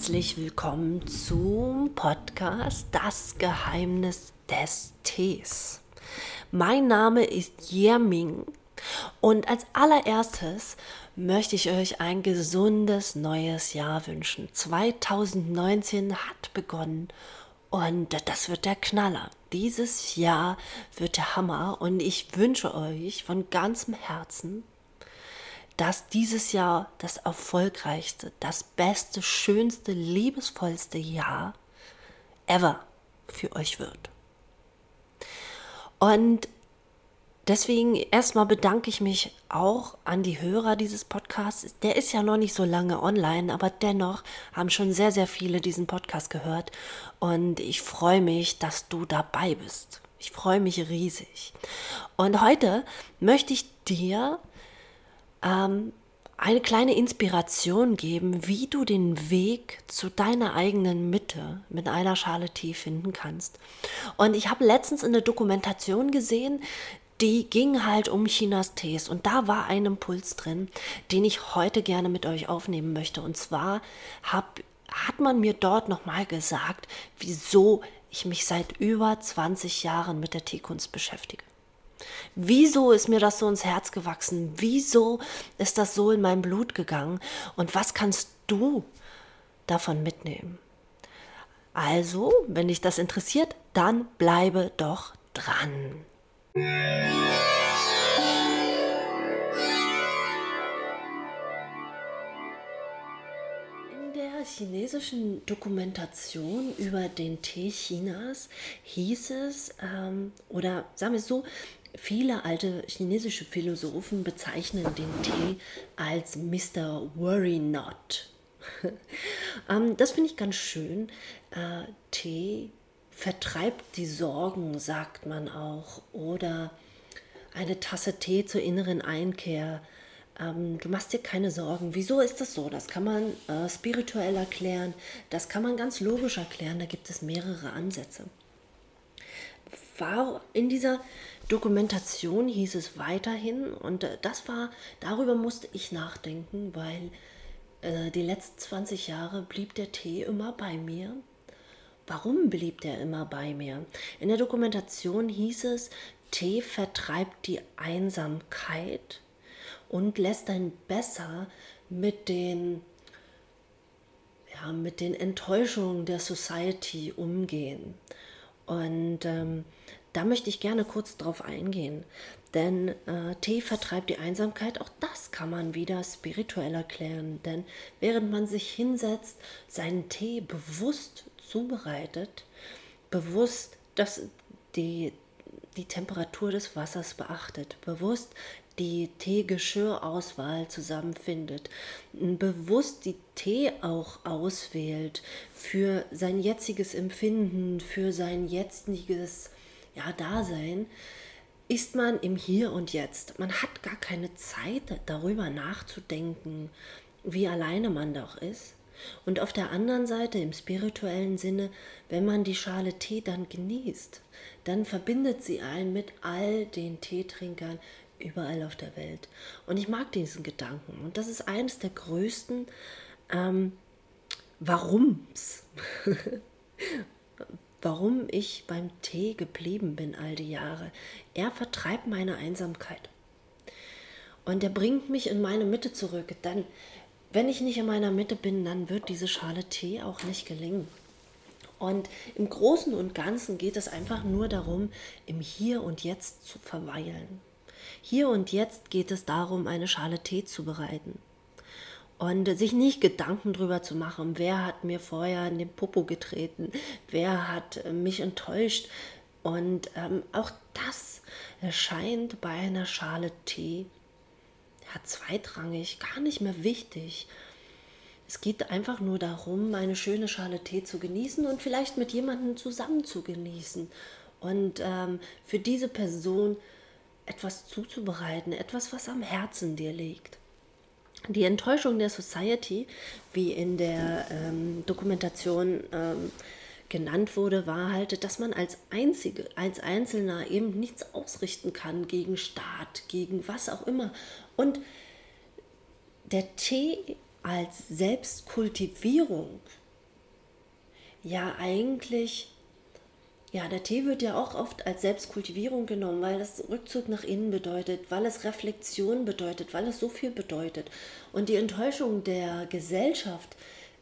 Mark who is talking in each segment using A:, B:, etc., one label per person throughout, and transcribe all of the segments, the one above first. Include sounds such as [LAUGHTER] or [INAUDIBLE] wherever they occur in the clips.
A: herzlich willkommen zum Podcast Das Geheimnis des Tees. Mein Name ist Yerming und als allererstes möchte ich euch ein gesundes neues Jahr wünschen. 2019 hat begonnen und das wird der Knaller. Dieses Jahr wird der Hammer und ich wünsche euch von ganzem Herzen, dass dieses Jahr das erfolgreichste, das beste, schönste, liebesvollste Jahr ever für euch wird. Und deswegen erstmal bedanke ich mich auch an die Hörer dieses Podcasts. Der ist ja noch nicht so lange online, aber dennoch haben schon sehr, sehr viele diesen Podcast gehört. Und ich freue mich, dass du dabei bist. Ich freue mich riesig. Und heute möchte ich dir ähm, eine kleine Inspiration geben, wie du den Weg zu deiner eigenen Mitte mit einer Schale Tee finden kannst. Und ich habe letztens in der Dokumentation gesehen, die ging halt um Chinas Tees und da war ein Impuls drin, den ich heute gerne mit euch aufnehmen möchte. Und zwar hab, hat man mir dort nochmal gesagt, wieso ich mich seit über 20 Jahren mit der Teekunst beschäftige. Wieso ist mir das so ins Herz gewachsen? Wieso ist das so in mein Blut gegangen? Und was kannst du davon mitnehmen? Also, wenn dich das interessiert, dann bleibe doch dran. In der chinesischen Dokumentation über den Tee Chinas hieß es, ähm, oder sagen wir es so, Viele alte chinesische Philosophen bezeichnen den Tee als Mr. Worry Not. [LAUGHS] ähm, das finde ich ganz schön. Äh, Tee vertreibt die Sorgen, sagt man auch. Oder eine Tasse Tee zur inneren Einkehr. Ähm, du machst dir keine Sorgen. Wieso ist das so? Das kann man äh, spirituell erklären. Das kann man ganz logisch erklären. Da gibt es mehrere Ansätze. War in dieser Dokumentation hieß es weiterhin und äh, das war, darüber musste ich nachdenken, weil äh, die letzten 20 Jahre blieb der Tee immer bei mir. Warum blieb der immer bei mir? In der Dokumentation hieß es, Tee vertreibt die Einsamkeit und lässt einen besser mit den ja, mit den Enttäuschungen der Society umgehen. Und ähm, da möchte ich gerne kurz drauf eingehen. Denn äh, Tee vertreibt die Einsamkeit, auch das kann man wieder spirituell erklären. Denn während man sich hinsetzt, seinen Tee bewusst zubereitet, bewusst das, die, die Temperatur des Wassers beachtet, bewusst die Teegeschirrauswahl zusammenfindet, bewusst die Tee auch auswählt für sein jetziges Empfinden, für sein jetziges ja, Dasein, ist man im Hier und Jetzt. Man hat gar keine Zeit darüber nachzudenken, wie alleine man doch ist. Und auf der anderen Seite, im spirituellen Sinne, wenn man die Schale Tee dann genießt, dann verbindet sie einen mit all den Teetrinkern überall auf der Welt. Und ich mag diesen Gedanken. Und das ist eines der größten ähm, Warums. [LAUGHS] warum ich beim Tee geblieben bin all die Jahre. Er vertreibt meine Einsamkeit. Und er bringt mich in meine Mitte zurück. Dann, wenn ich nicht in meiner Mitte bin, dann wird diese Schale Tee auch nicht gelingen. Und im Großen und Ganzen geht es einfach nur darum, im Hier und Jetzt zu verweilen. Hier und jetzt geht es darum, eine Schale Tee zu bereiten und sich nicht Gedanken darüber zu machen, wer hat mir vorher in den Popo getreten, wer hat äh, mich enttäuscht. Und ähm, auch das erscheint bei einer Schale Tee ja, zweitrangig, gar nicht mehr wichtig. Es geht einfach nur darum, eine schöne Schale Tee zu genießen und vielleicht mit jemandem zusammen zu genießen. Und ähm, für diese Person etwas zuzubereiten, etwas, was am Herzen dir liegt. Die Enttäuschung der Society, wie in der ähm, Dokumentation ähm, genannt wurde, war halt, dass man als Einzige, als Einzelner eben nichts ausrichten kann gegen Staat, gegen was auch immer. Und der Tee als Selbstkultivierung ja eigentlich, ja, der Tee wird ja auch oft als Selbstkultivierung genommen, weil es Rückzug nach innen bedeutet, weil es Reflexion bedeutet, weil es so viel bedeutet. Und die Enttäuschung der Gesellschaft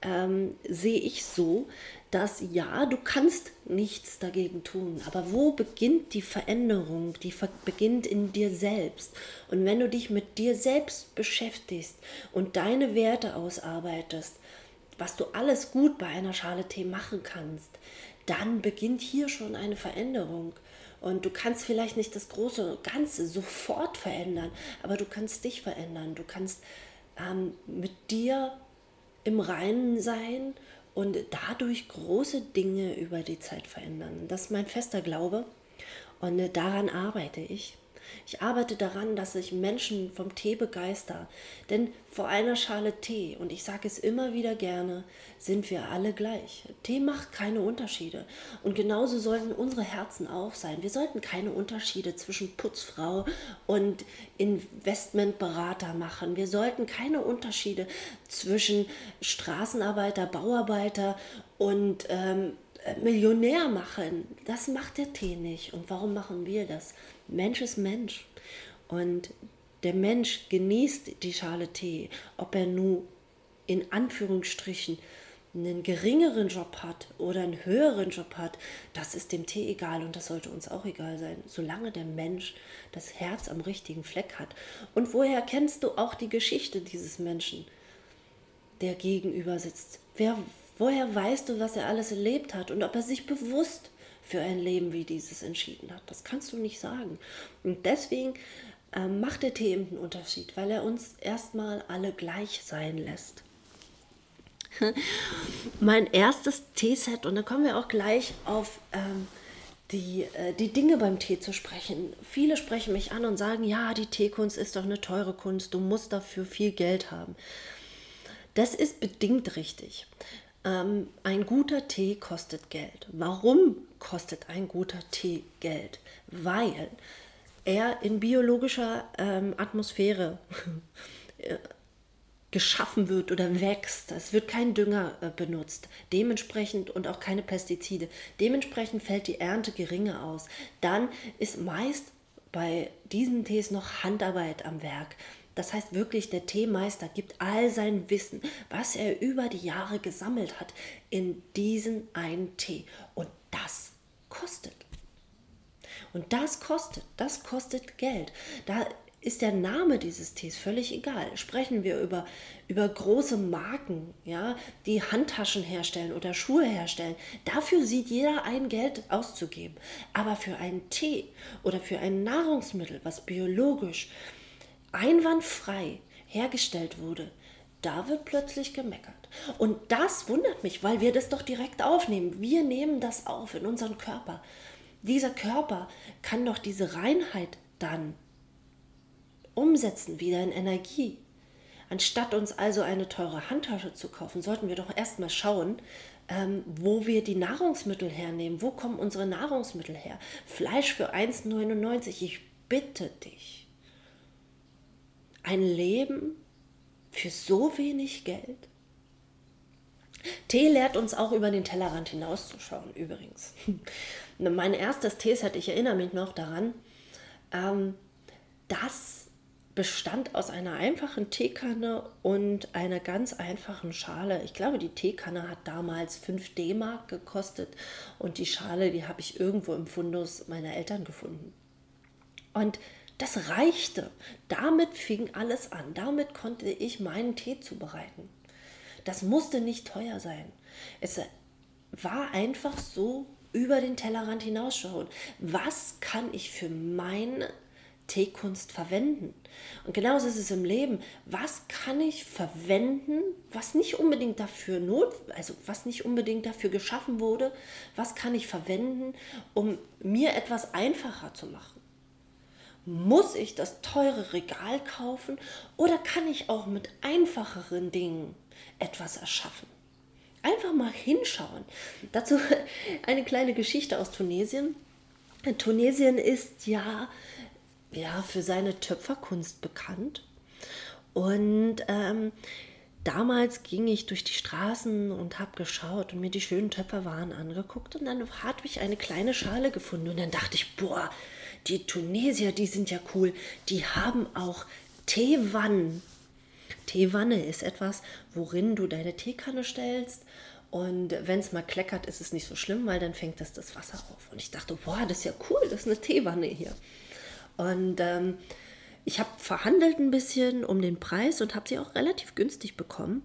A: ähm, sehe ich so, dass ja, du kannst nichts dagegen tun, aber wo beginnt die Veränderung? Die beginnt in dir selbst. Und wenn du dich mit dir selbst beschäftigst und deine Werte ausarbeitest, was du alles gut bei einer Schale Tee machen kannst, dann beginnt hier schon eine Veränderung. Und du kannst vielleicht nicht das große Ganze [LAUGHS] sofort verändern, aber du kannst dich verändern. Du kannst ähm, mit dir im Reinen sein und dadurch große Dinge über die Zeit verändern. Das ist mein fester Glaube und äh, daran arbeite ich. Ich arbeite daran, dass ich Menschen vom Tee begeister. Denn vor einer Schale Tee, und ich sage es immer wieder gerne, sind wir alle gleich. Tee macht keine Unterschiede. Und genauso sollten unsere Herzen auch sein. Wir sollten keine Unterschiede zwischen Putzfrau und Investmentberater machen. Wir sollten keine Unterschiede zwischen Straßenarbeiter, Bauarbeiter und ähm, Millionär machen. Das macht der Tee nicht. Und warum machen wir das? Mensch ist Mensch. Und der Mensch genießt die Schale Tee, ob er nun in Anführungsstrichen einen geringeren Job hat oder einen höheren Job hat, das ist dem Tee egal und das sollte uns auch egal sein, solange der Mensch das Herz am richtigen Fleck hat. Und woher kennst du auch die Geschichte dieses Menschen, der gegenüber sitzt? Wer, woher weißt du, was er alles erlebt hat und ob er sich bewusst für ein Leben wie dieses entschieden hat. Das kannst du nicht sagen. Und deswegen äh, macht der Tee eben einen Unterschied, weil er uns erstmal alle gleich sein lässt. [LAUGHS] mein erstes Teeset, und da kommen wir auch gleich auf ähm, die, äh, die Dinge beim Tee zu sprechen. Viele sprechen mich an und sagen, ja, die Teekunst ist doch eine teure Kunst, du musst dafür viel Geld haben. Das ist bedingt richtig. Ähm, ein guter Tee kostet Geld. Warum kostet ein guter Tee Geld? Weil er in biologischer ähm, Atmosphäre [LAUGHS] äh, geschaffen wird oder wächst. Es wird kein Dünger äh, benutzt. Dementsprechend und auch keine Pestizide. Dementsprechend fällt die Ernte geringer aus. Dann ist meist bei diesen Tees noch Handarbeit am Werk. Das heißt wirklich, der Teemeister gibt all sein Wissen, was er über die Jahre gesammelt hat, in diesen einen Tee. Und das kostet. Und das kostet, das kostet Geld. Da ist der Name dieses Tees völlig egal. Sprechen wir über, über große Marken, ja, die Handtaschen herstellen oder Schuhe herstellen. Dafür sieht jeder ein, Geld auszugeben. Aber für einen Tee oder für ein Nahrungsmittel, was biologisch einwandfrei hergestellt wurde, da wird plötzlich gemeckert. Und das wundert mich, weil wir das doch direkt aufnehmen. Wir nehmen das auf in unseren Körper. Dieser Körper kann doch diese Reinheit dann umsetzen, wieder in Energie. Anstatt uns also eine teure Handtasche zu kaufen, sollten wir doch erstmal schauen, ähm, wo wir die Nahrungsmittel hernehmen. Wo kommen unsere Nahrungsmittel her? Fleisch für 1,99. Ich bitte dich. Ein Leben für so wenig Geld? Tee lehrt uns auch über den Tellerrand hinauszuschauen, übrigens. [LAUGHS] mein erstes Teeset, ich erinnere mich noch daran, ähm, das bestand aus einer einfachen Teekanne und einer ganz einfachen Schale. Ich glaube, die Teekanne hat damals 5 D-Mark gekostet und die Schale, die habe ich irgendwo im Fundus meiner Eltern gefunden. Und das reichte. Damit fing alles an. Damit konnte ich meinen Tee zubereiten. Das musste nicht teuer sein. Es war einfach so über den Tellerrand hinausschauen. Was kann ich für meine Teekunst verwenden? Und genauso ist es im Leben. Was kann ich verwenden, was nicht unbedingt dafür not, also was nicht unbedingt dafür geschaffen wurde? Was kann ich verwenden, um mir etwas einfacher zu machen? Muss ich das teure Regal kaufen oder kann ich auch mit einfacheren Dingen etwas erschaffen? Einfach mal hinschauen. Dazu [LAUGHS] eine kleine Geschichte aus Tunesien. Tunesien ist ja, ja für seine Töpferkunst bekannt. Und ähm, damals ging ich durch die Straßen und habe geschaut und mir die schönen Töpferwaren angeguckt und dann hatte ich eine kleine Schale gefunden und dann dachte ich, boah, die Tunesier, die sind ja cool, die haben auch Teewannen. Teewanne ist etwas, worin du deine Teekanne stellst und wenn es mal kleckert, ist es nicht so schlimm, weil dann fängt das das Wasser auf. Und ich dachte, boah, das ist ja cool, das ist eine Teewanne hier. Und ähm, ich habe verhandelt ein bisschen um den Preis und habe sie auch relativ günstig bekommen.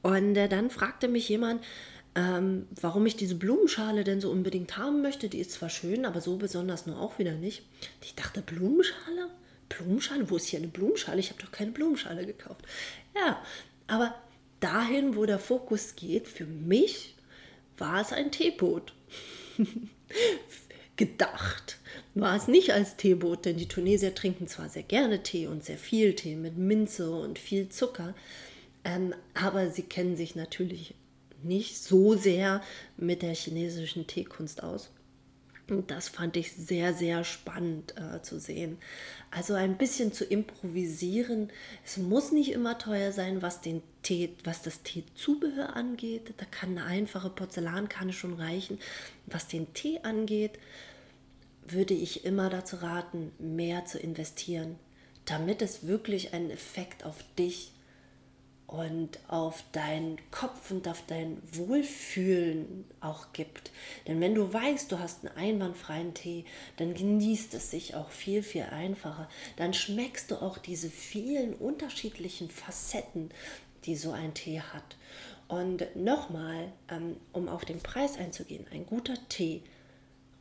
A: Und äh, dann fragte mich jemand, ähm, warum ich diese Blumenschale denn so unbedingt haben möchte. Die ist zwar schön, aber so besonders nur auch wieder nicht. Ich dachte, Blumenschale? Blumenschale? Wo ist hier eine Blumenschale? Ich habe doch keine Blumenschale gekauft. Ja, aber dahin, wo der Fokus geht, für mich war es ein Teeboot. [LAUGHS] Gedacht war es nicht als Teeboot, denn die Tunesier trinken zwar sehr gerne Tee und sehr viel Tee mit Minze und viel Zucker, ähm, aber sie kennen sich natürlich nicht so sehr mit der chinesischen Teekunst aus. Und das fand ich sehr, sehr spannend äh, zu sehen. Also ein bisschen zu improvisieren. Es muss nicht immer teuer sein, was den Tee, was das Teezubehör angeht. Da kann eine einfache Porzellankanne schon reichen. Was den Tee angeht, würde ich immer dazu raten, mehr zu investieren, damit es wirklich einen Effekt auf dich und auf deinen Kopf und auf dein Wohlfühlen auch gibt. Denn wenn du weißt, du hast einen einwandfreien Tee, dann genießt es sich auch viel, viel einfacher. Dann schmeckst du auch diese vielen unterschiedlichen Facetten, die so ein Tee hat. Und nochmal, ähm, um auf den Preis einzugehen, ein guter Tee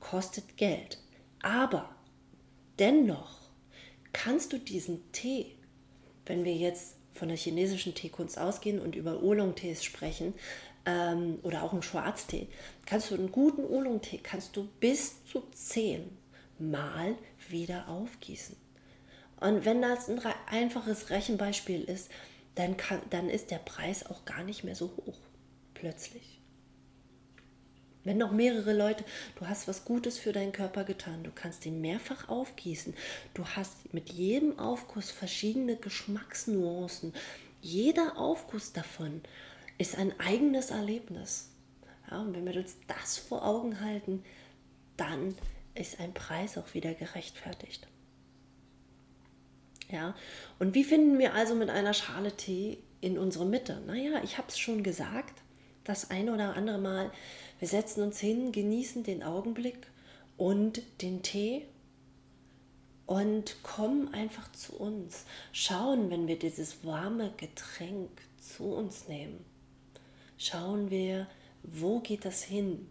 A: kostet Geld. Aber dennoch kannst du diesen Tee, wenn wir jetzt von der chinesischen Teekunst ausgehen und über Oolong-Tees sprechen ähm, oder auch einen Schwarztee, kannst du einen guten Oolong-Tee kannst du bis zu zehn Mal wieder aufgießen. Und wenn das ein einfaches Rechenbeispiel ist, dann, kann, dann ist der Preis auch gar nicht mehr so hoch plötzlich. Wenn noch mehrere Leute, du hast was Gutes für deinen Körper getan, du kannst ihn mehrfach aufgießen. Du hast mit jedem Aufguss verschiedene Geschmacksnuancen. Jeder Aufguss davon ist ein eigenes Erlebnis. Ja, und wenn wir uns das vor Augen halten, dann ist ein Preis auch wieder gerechtfertigt. Ja, und wie finden wir also mit einer Schale Tee in unsere Mitte? Naja, ich habe es schon gesagt, das eine oder andere Mal wir setzen uns hin, genießen den Augenblick und den Tee und kommen einfach zu uns. Schauen, wenn wir dieses warme Getränk zu uns nehmen. Schauen wir, wo geht das hin?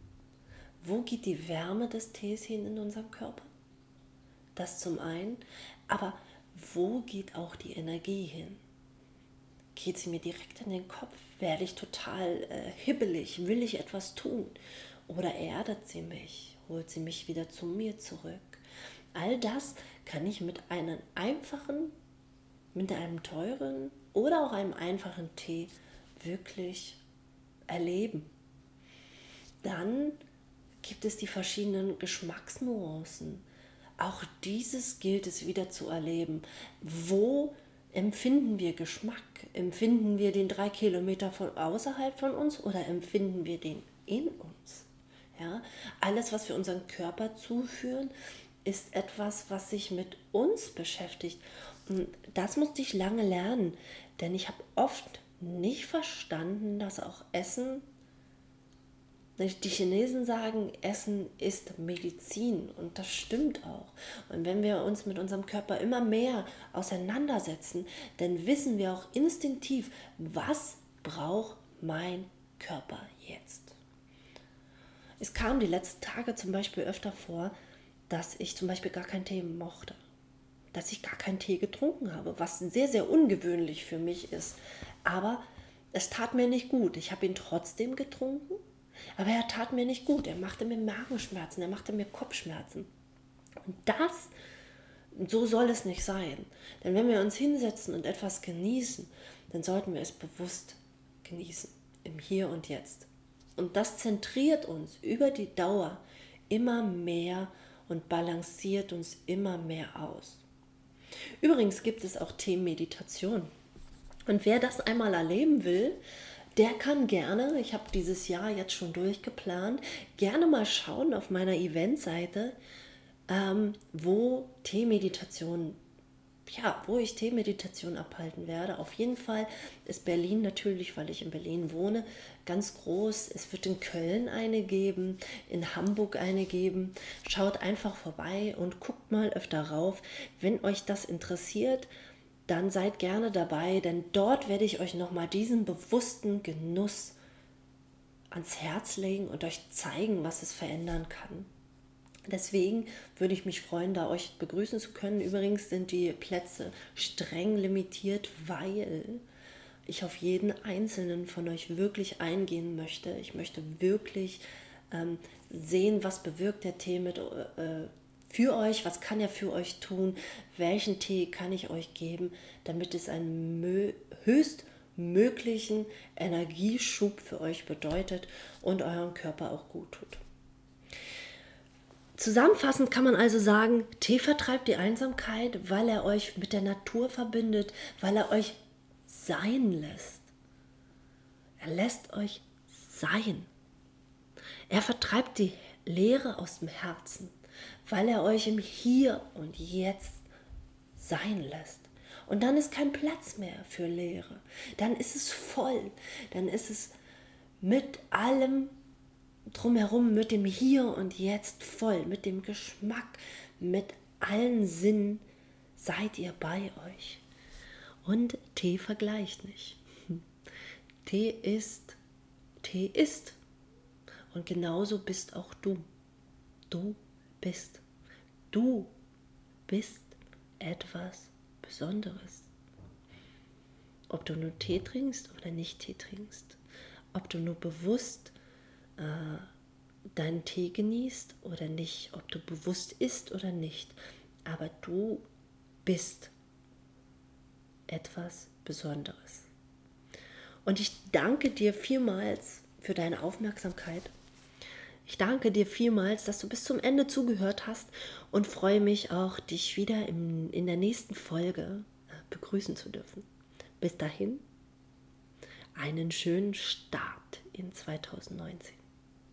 A: Wo geht die Wärme des Tees hin in unserem Körper? Das zum einen. Aber wo geht auch die Energie hin? Geht sie mir direkt in den Kopf? werde ich total äh, hibbelig, will ich etwas tun? Oder erdet sie mich, holt sie mich wieder zu mir zurück? All das kann ich mit einem einfachen, mit einem teuren oder auch einem einfachen Tee wirklich erleben. Dann gibt es die verschiedenen Geschmacksnuancen. Auch dieses gilt es wieder zu erleben. Wo empfinden wir Geschmack? Empfinden wir den drei Kilometer von außerhalb von uns oder empfinden wir den in uns? Ja, alles, was wir unseren Körper zuführen, ist etwas, was sich mit uns beschäftigt. Und das musste ich lange lernen, denn ich habe oft nicht verstanden, dass auch Essen die Chinesen sagen, Essen ist Medizin und das stimmt auch. Und wenn wir uns mit unserem Körper immer mehr auseinandersetzen, dann wissen wir auch instinktiv, was braucht mein Körper jetzt. Es kam die letzten Tage zum Beispiel öfter vor, dass ich zum Beispiel gar keinen Tee mochte. Dass ich gar keinen Tee getrunken habe, was sehr, sehr ungewöhnlich für mich ist. Aber es tat mir nicht gut. Ich habe ihn trotzdem getrunken aber er tat mir nicht gut. Er machte mir Magenschmerzen, er machte mir Kopfschmerzen. Und das, so soll es nicht sein. Denn wenn wir uns hinsetzen und etwas genießen, dann sollten wir es bewusst genießen, im Hier und Jetzt. Und das zentriert uns über die Dauer immer mehr und balanciert uns immer mehr aus. Übrigens gibt es auch Themen Meditation. Und wer das einmal erleben will, der kann gerne, ich habe dieses Jahr jetzt schon durchgeplant, gerne mal schauen auf meiner Eventseite, ähm, wo Teemeditation, ja, wo ich Teemeditation abhalten werde. Auf jeden Fall ist Berlin natürlich, weil ich in Berlin wohne, ganz groß. Es wird in Köln eine geben, in Hamburg eine geben. Schaut einfach vorbei und guckt mal öfter rauf. Wenn euch das interessiert, dann seid gerne dabei, denn dort werde ich euch nochmal diesen bewussten Genuss ans Herz legen und euch zeigen, was es verändern kann. Deswegen würde ich mich freuen, da euch begrüßen zu können. Übrigens sind die Plätze streng limitiert, weil ich auf jeden einzelnen von euch wirklich eingehen möchte. Ich möchte wirklich ähm, sehen, was bewirkt der Tee mit, äh, für euch, was kann er für euch tun, welchen Tee kann ich euch geben, damit es einen höchstmöglichen Energieschub für euch bedeutet und euren Körper auch gut tut. Zusammenfassend kann man also sagen, Tee vertreibt die Einsamkeit, weil er euch mit der Natur verbindet, weil er euch sein lässt. Er lässt euch sein. Er vertreibt die Leere aus dem Herzen, weil er euch im Hier und Jetzt sein lässt. Und dann ist kein Platz mehr für Leere. Dann ist es voll. Dann ist es mit allem drumherum, mit dem Hier und Jetzt voll, mit dem Geschmack, mit allen Sinnen seid ihr bei euch. Und Tee vergleicht nicht. [LAUGHS] Tee ist, Tee ist. Und genauso bist auch du. Du bist. Du bist etwas Besonderes. Ob du nur Tee trinkst oder nicht Tee trinkst. Ob du nur bewusst äh, deinen Tee genießt oder nicht. Ob du bewusst isst oder nicht. Aber du bist etwas Besonderes. Und ich danke dir vielmals für deine Aufmerksamkeit. Ich danke dir vielmals, dass du bis zum Ende zugehört hast und freue mich auch, dich wieder in, in der nächsten Folge äh, begrüßen zu dürfen. Bis dahin, einen schönen Start in 2019.